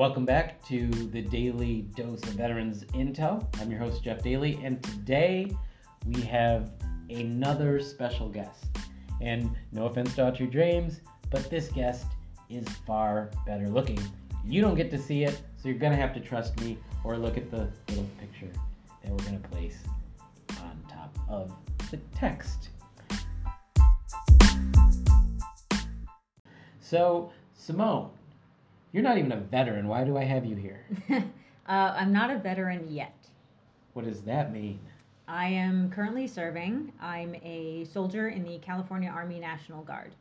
Welcome back to the Daily Dose of Veterans Intel. I'm your host, Jeff Daly, and today we have another special guest. And no offense to Autry James, but this guest is far better looking. You don't get to see it, so you're gonna have to trust me or look at the little picture that we're gonna place on top of the text. So, Simone, you're not even a veteran. Why do I have you here? uh, I'm not a veteran yet. What does that mean? I am currently serving. I'm a soldier in the California Army National Guard.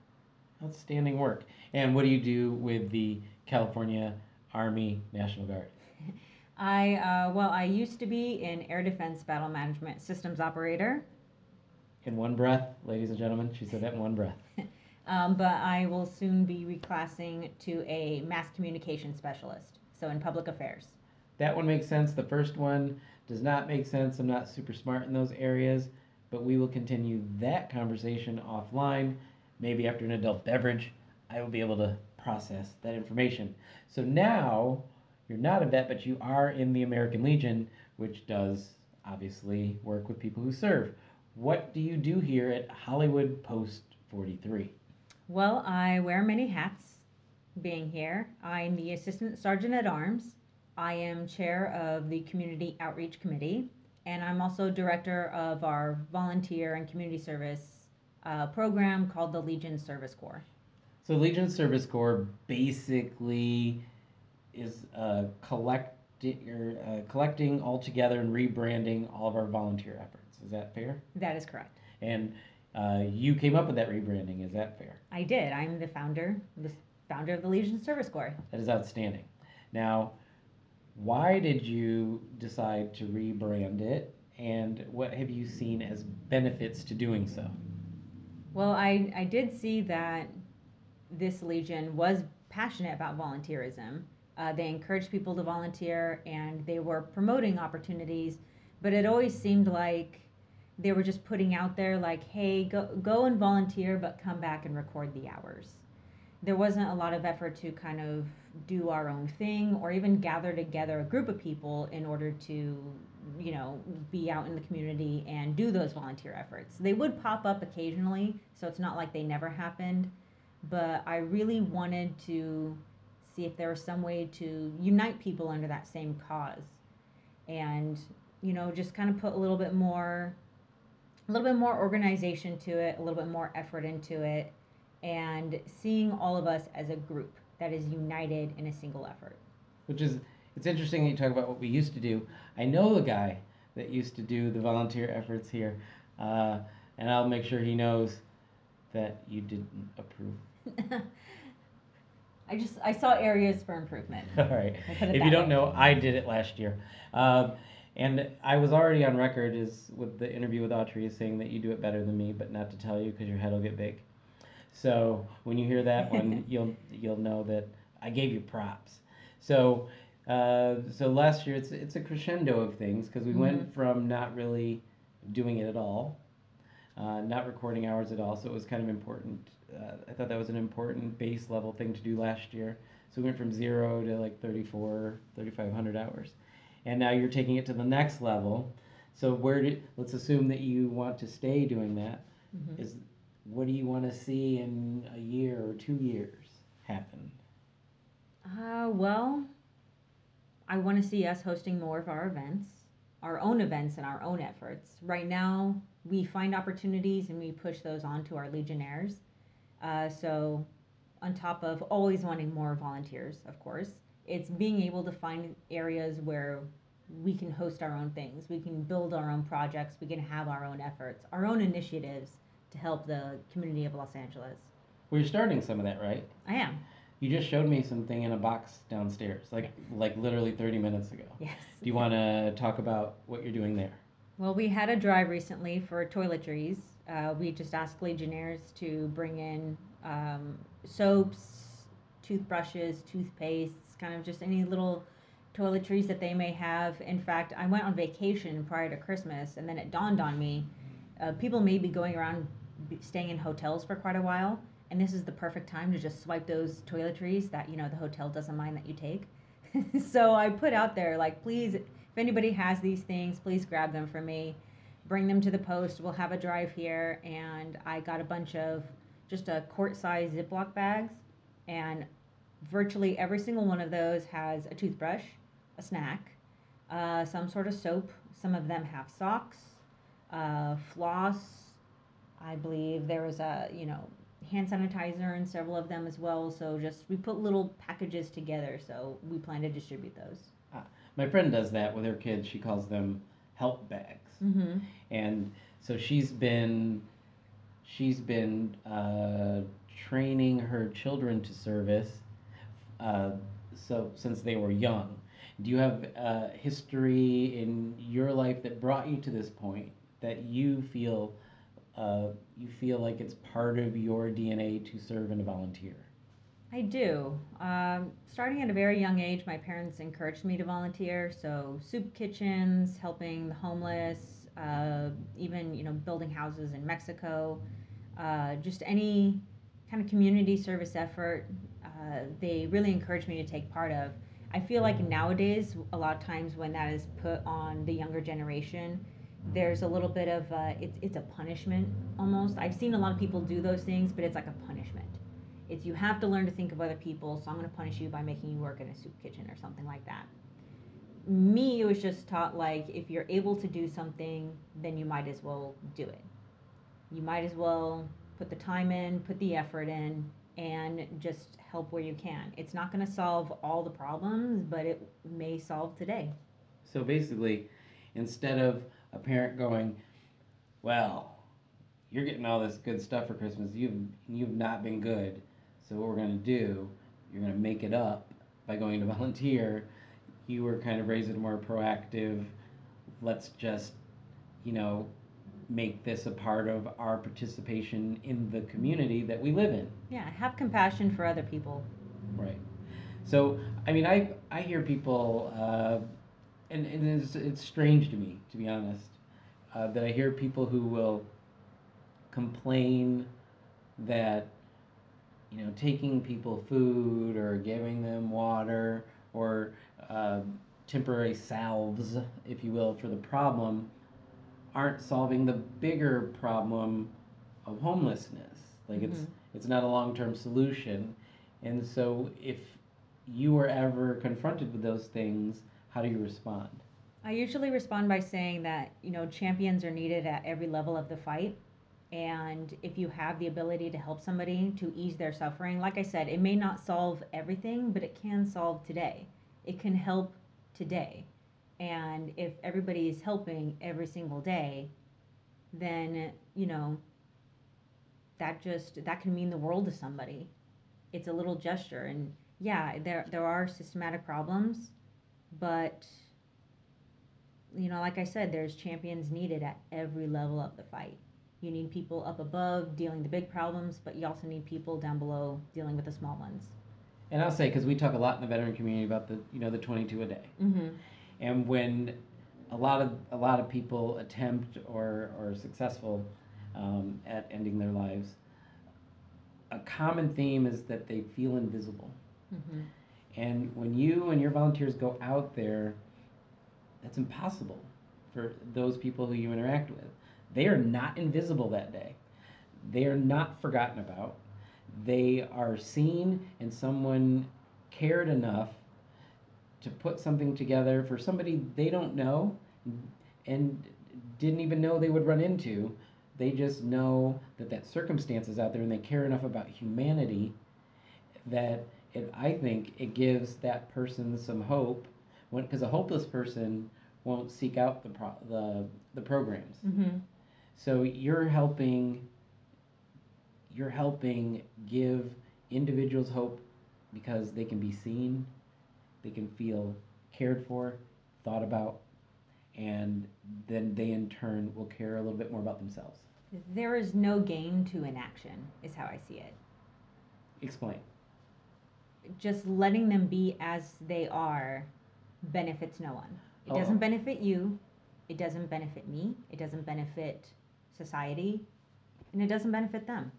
Outstanding work. And what do you do with the California Army National Guard? I, uh, well, I used to be an air defense battle management systems operator. In one breath, ladies and gentlemen, she said that in one breath. um, but I will soon be reclassing to a mass communication specialist, so in public affairs. That one makes sense. The first one does not make sense. I'm not super smart in those areas, but we will continue that conversation offline. Maybe after an adult beverage, I will be able to process that information. So now you're not a vet, but you are in the American Legion, which does obviously work with people who serve. What do you do here at Hollywood Post 43? Well, I wear many hats being here. I'm the Assistant Sergeant at Arms. I am chair of the Community Outreach Committee, and I'm also director of our volunteer and community service uh, program called the Legion Service Corps. So, Legion Service Corps basically is uh, collecting, uh, collecting all together and rebranding all of our volunteer efforts. Is that fair? That is correct. And uh, you came up with that rebranding. Is that fair? I did. I'm the founder, the founder of the Legion Service Corps. That is outstanding. Now, why did you decide to rebrand it, and what have you seen as benefits to doing so? Well, I, I did see that this Legion was passionate about volunteerism. Uh, they encouraged people to volunteer and they were promoting opportunities, but it always seemed like they were just putting out there like, hey, go go and volunteer, but come back and record the hours. There wasn't a lot of effort to kind of do our own thing or even gather together a group of people in order to, you know, be out in the community and do those volunteer efforts. They would pop up occasionally, so it's not like they never happened, but I really wanted to see if there was some way to unite people under that same cause and you know just kind of put a little bit more a little bit more organization to it, a little bit more effort into it, and seeing all of us as a group that is united in a single effort. Which is, it's interesting that you talk about what we used to do. I know the guy that used to do the volunteer efforts here, uh, and I'll make sure he knows that you didn't approve. I just I saw areas for improvement. All right. If you don't know, I did it last year. Um, and I was already on record is with the interview with Autry is saying that you do it better than me, but not to tell you because your head will get big. So when you hear that one, you'll you'll know that I gave you props. So uh, so last year it's it's a crescendo of things because we mm-hmm. went from not really doing it at all, uh, not recording hours at all. So it was kind of important. Uh, I thought that was an important base level thing to do last year. So we went from zero to like 34, 3,500 hours and now you're taking it to the next level. So where do let's assume that you want to stay doing that. Mm-hmm. Is what do you want to see in a year or two years happen? Uh, well, I want to see us hosting more of our events, our own events and our own efforts. Right now, we find opportunities and we push those on to our Legionnaires. Uh, so, on top of always wanting more volunteers, of course, it's being able to find areas where we can host our own things, we can build our own projects, we can have our own efforts, our own initiatives to help the community of Los Angeles. Well, you're starting some of that, right? I am. You just showed me something in a box downstairs, like like literally 30 minutes ago. Yes. Do you want to talk about what you're doing there? Well, we had a drive recently for toiletries. Uh, we just asked Legionnaires to bring in um, soaps, toothbrushes, toothpastes, kind of just any little toiletries that they may have. In fact, I went on vacation prior to Christmas, and then it dawned on me uh, people may be going around staying in hotels for quite a while, and this is the perfect time to just swipe those toiletries that you know the hotel doesn't mind that you take. so I put out there, like, please, if anybody has these things, please grab them for me. Bring them to the post. We'll have a drive here. And I got a bunch of just a quart size Ziploc bags. And virtually every single one of those has a toothbrush, a snack, uh, some sort of soap. Some of them have socks, uh, floss. I believe there was a, you know, hand sanitizer in several of them as well. So just we put little packages together. So we plan to distribute those. My friend does that with her kids. She calls them help bags, Mm-hmm. and so she's been she's been uh, training her children to service. Uh, so since they were young, do you have a history in your life that brought you to this point that you feel uh, you feel like it's part of your DNA to serve and volunteer? I do. Um, starting at a very young age, my parents encouraged me to volunteer. So soup kitchens, helping the homeless, uh, even you know building houses in Mexico, uh, just any kind of community service effort. Uh, they really encouraged me to take part of. I feel like nowadays, a lot of times when that is put on the younger generation, there's a little bit of uh, it's it's a punishment almost. I've seen a lot of people do those things, but it's like a punishment. It's you have to learn to think of other people, so I'm going to punish you by making you work in a soup kitchen or something like that. Me, it was just taught like if you're able to do something, then you might as well do it. You might as well put the time in, put the effort in, and just help where you can. It's not going to solve all the problems, but it may solve today. So basically, instead of a parent going, "Well, you're getting all this good stuff for Christmas. You've you've not been good. So what we're going to do, you're going to make it up by going to volunteer." You were kind of raised a more proactive. Let's just, you know, make this a part of our participation in the community that we live in. Yeah, have compassion for other people. Right. So, I mean, I I hear people, uh, and, and it's, it's strange to me, to be honest, uh, that I hear people who will complain that, you know, taking people food or giving them water or uh, temporary salves, if you will, for the problem aren't solving the bigger problem of homelessness. Like it's Mhm. it's not a long term solution. And so if you were ever confronted with those things, how do you respond? I usually respond by saying that, you know, champions are needed at every level of the fight. And if you have the ability to help somebody to ease their suffering, like I said, it may not solve everything, but it can solve today. It can help today. And if everybody is helping every single day, then, you know, that just that can mean the world to somebody. It's a little gesture and yeah, there there are systematic problems, but you know, like I said, there's champions needed at every level of the fight. You need people up above dealing the big problems, but you also need people down below dealing with the small ones. And I'll say because we talk a lot in the veteran community about the you know the 22 a day, Mm-hmm. And when a lot of a lot of people attempt or or are successful um, at ending their lives, a common theme is that they feel invisible. Mm-hmm. And when you and your volunteers go out there, that's impossible for those people who you interact with. They are not invisible that day. They are not forgotten about. They are seen, and someone cared enough to put something together for somebody they don't know and didn't even know they would run into. They just know that that circumstance is out there and they care enough about humanity that it, I think it gives that person some hope because a hopeless person won't seek out the pro, the the programs. Mm-hmm. So you're helping you're helping give individuals hope because they can be seen, they can feel cared for, thought about, and then they in turn will care a little bit more about themselves. There is no gain to inaction, is how I see it. Explain. Just letting them be as they are benefits no one. It Oh. doesn't benefit you, it doesn't benefit me, it doesn't benefit society, and it doesn't benefit them.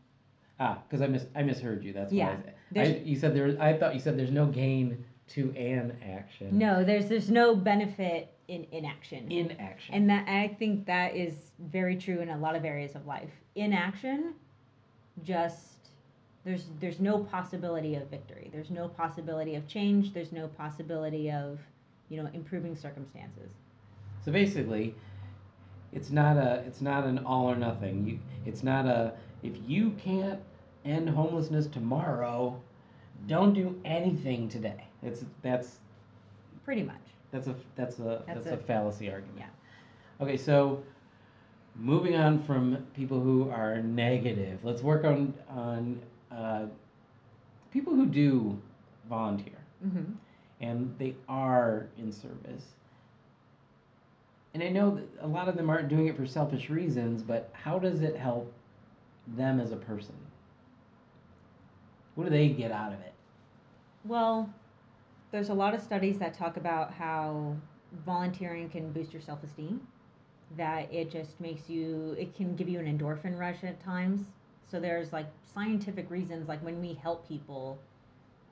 Ah, because I mis I misheard you. That's Yeah, what I said. I, you said there. I thought you said there's no gain to an action. No, there's there's no benefit in inaction. Inaction. And that I think that is very true in a lot of areas of life. Inaction, just there's there's no possibility of victory. There's no possibility of change. There's no possibility of, you know, improving circumstances. So basically, it's not a it's not an all or nothing. You it's not a if you can't end homelessness tomorrow, don't do anything today. It's that's Pretty much. that's a that's a that's, That's a, a- fallacy argument. yeah. Okay, so moving on from people who are negative, let's work on on uh, people who do volunteer hmm and they are in service. And I know that a lot of them aren't doing it for selfish reasons, but how does it help them as a person? What do they get out of it? Well, there's a lot of studies that talk about how volunteering can boost your self esteem, that it just makes you, it can give you an endorphin rush at times. So there's like scientific reasons, like when we help people,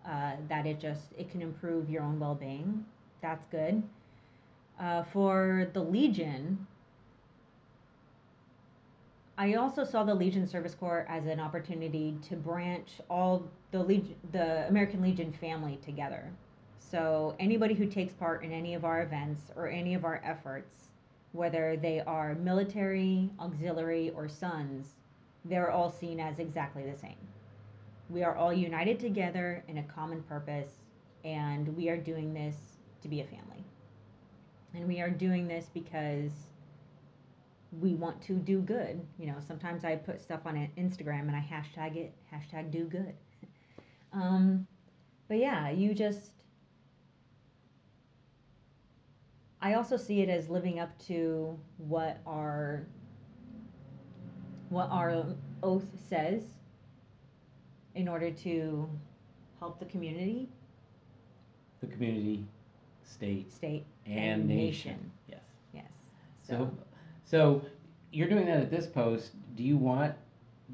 uh, that it just, it can improve your own well being. That's good. Uh, for the Legion, I also saw the Legion Service Corps as an opportunity to branch all the Legion, the American Legion family together. So anybody who takes part in any of our events or any of our efforts, whether they are military, auxiliary, or sons, they're all seen as exactly the same. We are all united together in a common purpose, and we are doing this to be a family. And we are doing this because we want to do good. You know, sometimes I put stuff on Instagram and I hashtag it, hashtag do good. um, but yeah, you just. I also see it as living up to what our what our oath says in order to help the community, The community, state, state, and, And nation. nation. Yes. yes. So, so you're doing that at this post. Do you want?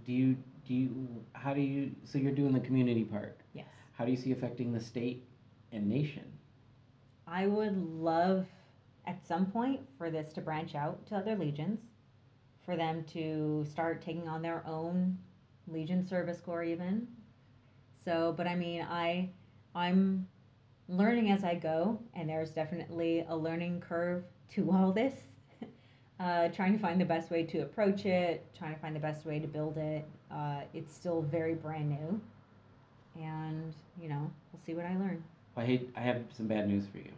Do you? Do you? How do you? So you're doing the community part. yes. How do you see affecting the state and nation? I would love at some point for this to branch out to other legions, for them to start taking on their own legion service corps even. So, but I mean, I I'm learning as I go, and there's definitely a learning curve to all this. Uh, trying to find the best way to approach it, trying to find the best way to build it. Uh, it's still very brand new, and you know, we'll see what I learn. I hate. I have some bad news for you.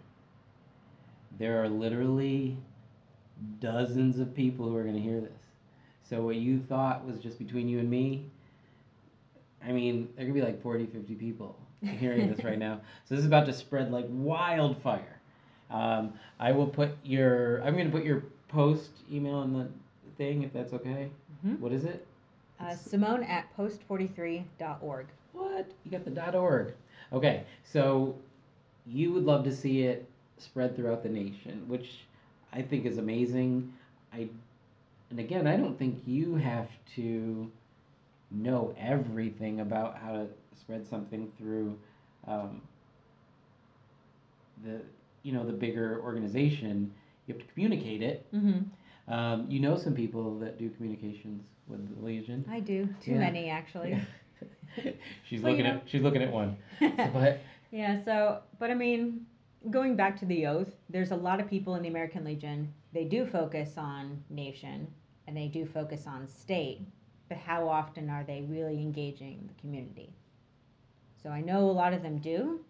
There are literally dozens of people who are going to hear this. So what you thought was just between you and me, I mean, there could be like 40, 50 people hearing this right now. So this is about to spread like wildfire. Um, I will put your. I'm going to put your post email in the thing if that's okay. Mhm. What is it? Uh, Simone at post43.org. What? You got the dot org. Okay, so you would love to see it spread throughout the nation, which I think is amazing. I and again, I don't think you have to know everything about how to spread something through um, the you know the bigger organization. You have to communicate it. Mm-hmm. Um, you know some people that do communications with the Legion. I do. Too Yeah. many, actually. she's Well, you looking know- at she's looking at one. But yeah, so, but I mean, going back to the oath, there's a lot of people in the American Legion. They do focus on nation and they do focus on state, but how often are they really engaging the community? So I know a lot of them do,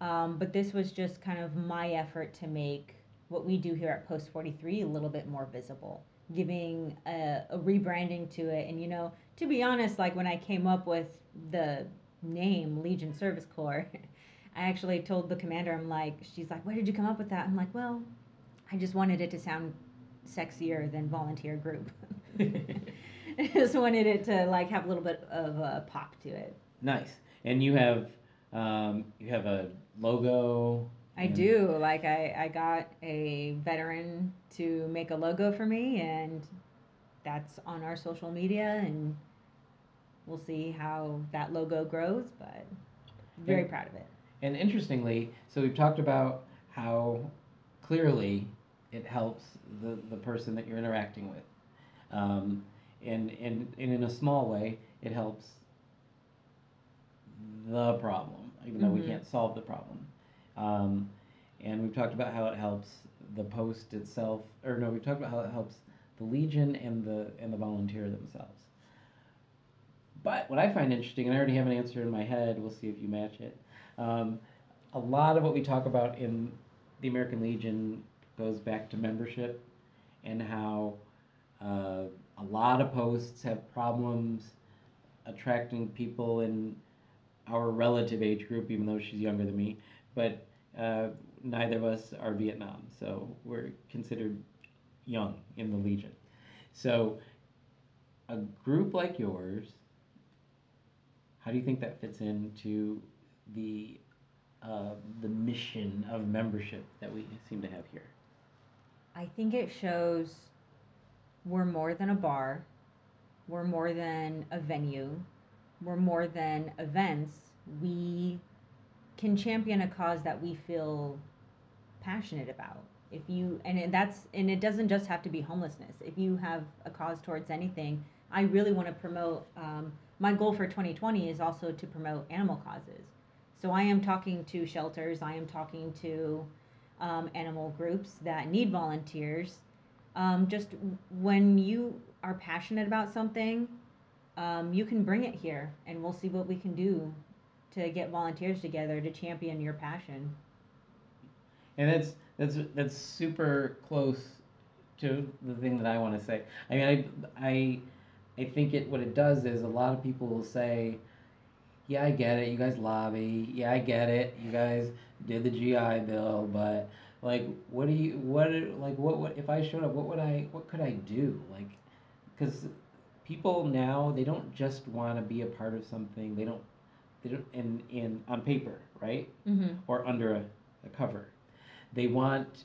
um, but this was just kind of my effort to make what we do here at Post 43 a little bit more visible, giving a, a rebranding to it. And, you know, to be honest, like when I came up with the name Legion Service Corps, I actually told the commander, I'm like, she's like, where did you come up with that? I'm like, well, I just wanted it to sound sexier than volunteer group. I just wanted it to like have a little bit of a pop to it. nice. And you have um, you have a logo. I and- do. Like I, I got a veteran to make a logo for me and that's on our social media and we'll see how that logo grows, but very And- proud of it. And interestingly, so we've talked about how clearly it helps the, the person that you're interacting with. Um, and, and, and in a small way, it helps the problem, even though we Mhm. can't solve the problem. Um, and we've talked about how it helps the post itself, or no, we've talked about how it helps the Legion and the and the volunteer themselves. But what I find interesting, and I already have an answer in my head, we'll see if you match it. Um, a lot of what we talk about in the American Legion goes back to membership and how uh, a lot of posts have problems attracting people in our relative age group, even though she's younger than me. But uh, neither of us are Vietnam, so we're considered young in the Legion. So, a group like yours, how do you think that fits into the uh, the mission of membership that we seem to have here? I think it shows we're more than a bar, we're more than a venue, we're more than events. We can champion a cause that we feel passionate about. If you and that's and it doesn't just have to be homelessness. If you have a cause towards anything, I really want to promote. Um, my goal for 2020 is also to promote animal causes. So I am talking to shelters. I am talking to um, animal groups that need volunteers. Um, just when you are passionate about something, um, you can bring it here, and we'll see what we can do to get volunteers together to champion your passion. And that's that's that's super close to the thing that I want to say. I mean, I I I think it what it does is a lot of people will say, "Yeah, I get it. You guys lobby. Yeah, I get it. You guys did the GI Bill, but like, what do you what like what what if I showed up? What would I what could I do? Like, because people now they don't just want to be a part of something. They don't they don't in in on paper, right? Mm-hmm. or under a, a cover. They want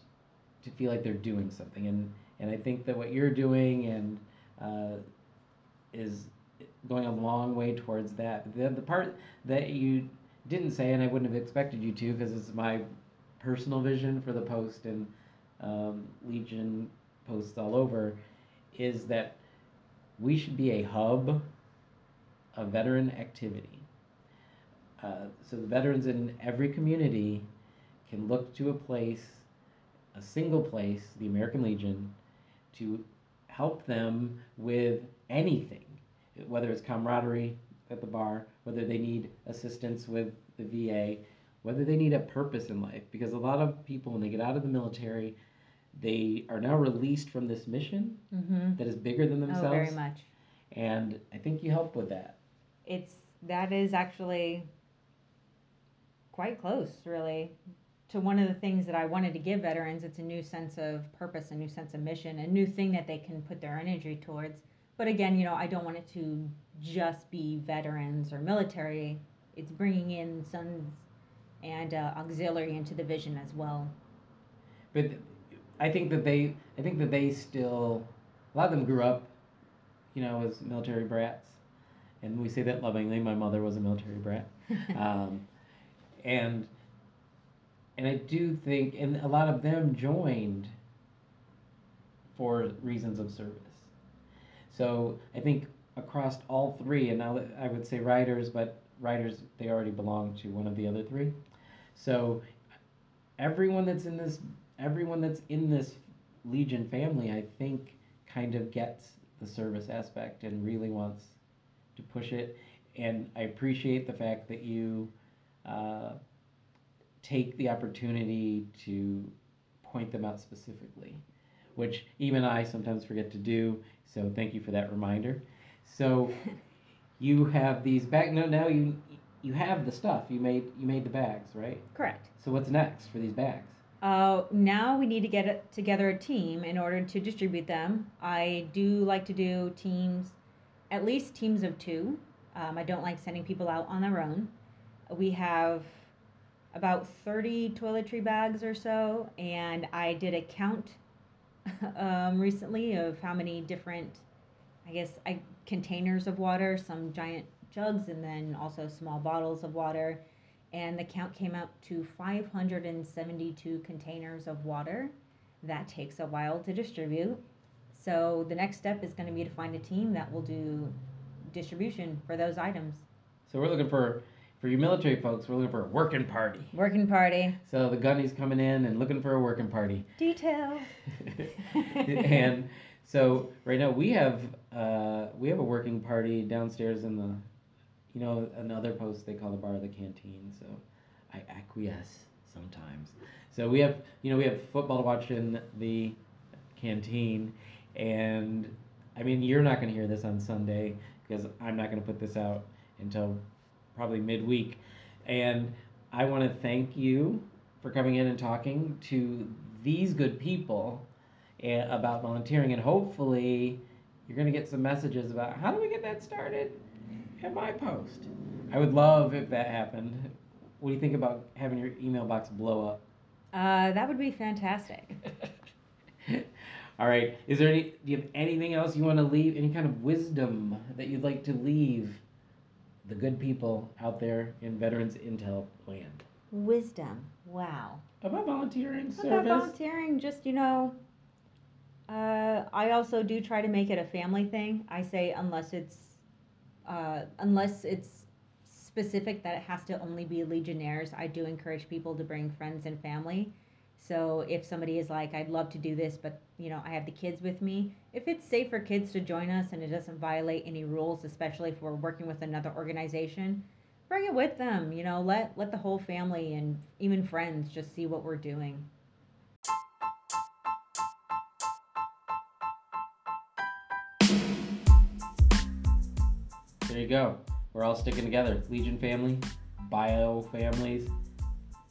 to feel like they're doing something, and and I think that what you're doing and uh, is going a long way towards that. The the part that you didn't say, and I wouldn't have expected you to, because it's my personal vision for the post and um, Legion posts all over, is that we should be a hub of veteran activity. Uh, so the veterans in every community can look to a place, a single place, the American Legion, to help them with anything, whether it's camaraderie at the bar, whether they need assistance with the VA, whether they need a purpose in life. Because a lot of people, when they get out of the military, they are now released from this mission Mm-hmm. that is bigger than themselves. Oh, very much. And I think you help with that. It's that is actually quite close, really, to one of the things that I wanted to give veterans. It's a new sense of purpose, a new sense of mission, a new thing that they can put their energy towards. But again, you know, I don't want it to just be veterans or military. It's bringing in sons and uh, auxiliary into the vision as well. But I think that they, I think that they still, a lot of them grew up, you know, as military brats, and we say that lovingly. My mother was a military brat, um, and and I do think, and a lot of them joined for reasons of service. So I think across all three, and now I would say riders, but riders they already belong to one of the other three. So everyone that's in this everyone that's in this Legion family, I think, kind of gets the service aspect and really wants to push it. And I appreciate the fact that you uh, take the opportunity to point them out specifically, which even I sometimes forget to do. So thank you for that reminder. So you have these bags. No, now you you have the stuff. You made you made the bags, right? Correct. So what's next for these bags? Uh, now we need to get it together a team in order to distribute them. I do like to do teams, at least teams of two. Um, I don't like sending people out on their own. We have about 30 toiletry bags or so, and I did a count um, recently of how many different, I guess, I, containers of water, some giant jugs, and then also small bottles of water. and the count came out to 572 containers of water. That takes a while to distribute. So the next step is going to be to find a team that will do distribution for those items. So we're looking for for you military folks. We're looking for a working party. Working party. So the gunny's coming in and looking for a working party. Detail. and so right now we have uh, we have a working party downstairs in the you know another post they call the bar of the canteen. So I acquiesce sometimes. So we have you know we have football to watch in the canteen, and I mean you're not going to hear this on Sunday because I'm not going to put this out until probably midweek, and I want to thank you for coming in and talking to these good people eh, about volunteering, and hopefully you're going to get some messages about how do we get that started at my post. I would love if that happened. What do you think about having your email box blow up? Uh, that would be fantastic. All right. Is there any? Do you have anything else you want to leave? Any kind of wisdom that you'd like to leave the good people out there in Veterans Intel land Wisdom. Wow. about volunteering About service? volunteering, just you know, uh, I also do try to make it a family thing. I say unless it's, uh, unless it's specific that it has to only be Legionnaires, I do encourage people to bring friends and family. So if somebody is like, I'd love to do this, but you know, I have the kids with me. If it's safe for kids to join us and it doesn't violate any rules, especially if we're working with another organization, bring it with them. You know, let let the whole family and even friends just see what we're doing. There you go. We're all sticking together. Legion family, bio families,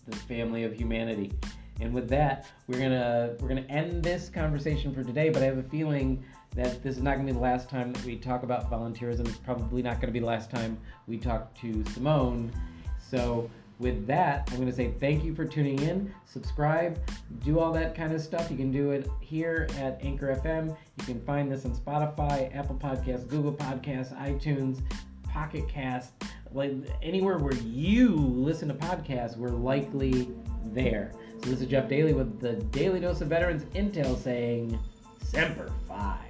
the family of humanity. And with that, we're gonna we're gonna end this conversation for today. But I have a feeling that this is not gonna be the last time that we talk about volunteerism. It's probably not gonna be the last time we talk to Simone. So with that, I'm gonna say thank you for tuning in. Subscribe, do all that kind of stuff. You can do it here at Anchor FM. You can find this on Spotify, Apple Podcasts, Google Podcasts, iTunes, Pocket Cast, like anywhere where you listen to podcasts, we're likely there. So this is Jeff Daly with the Daily Dose of Veterans Intel saying Semper Fi.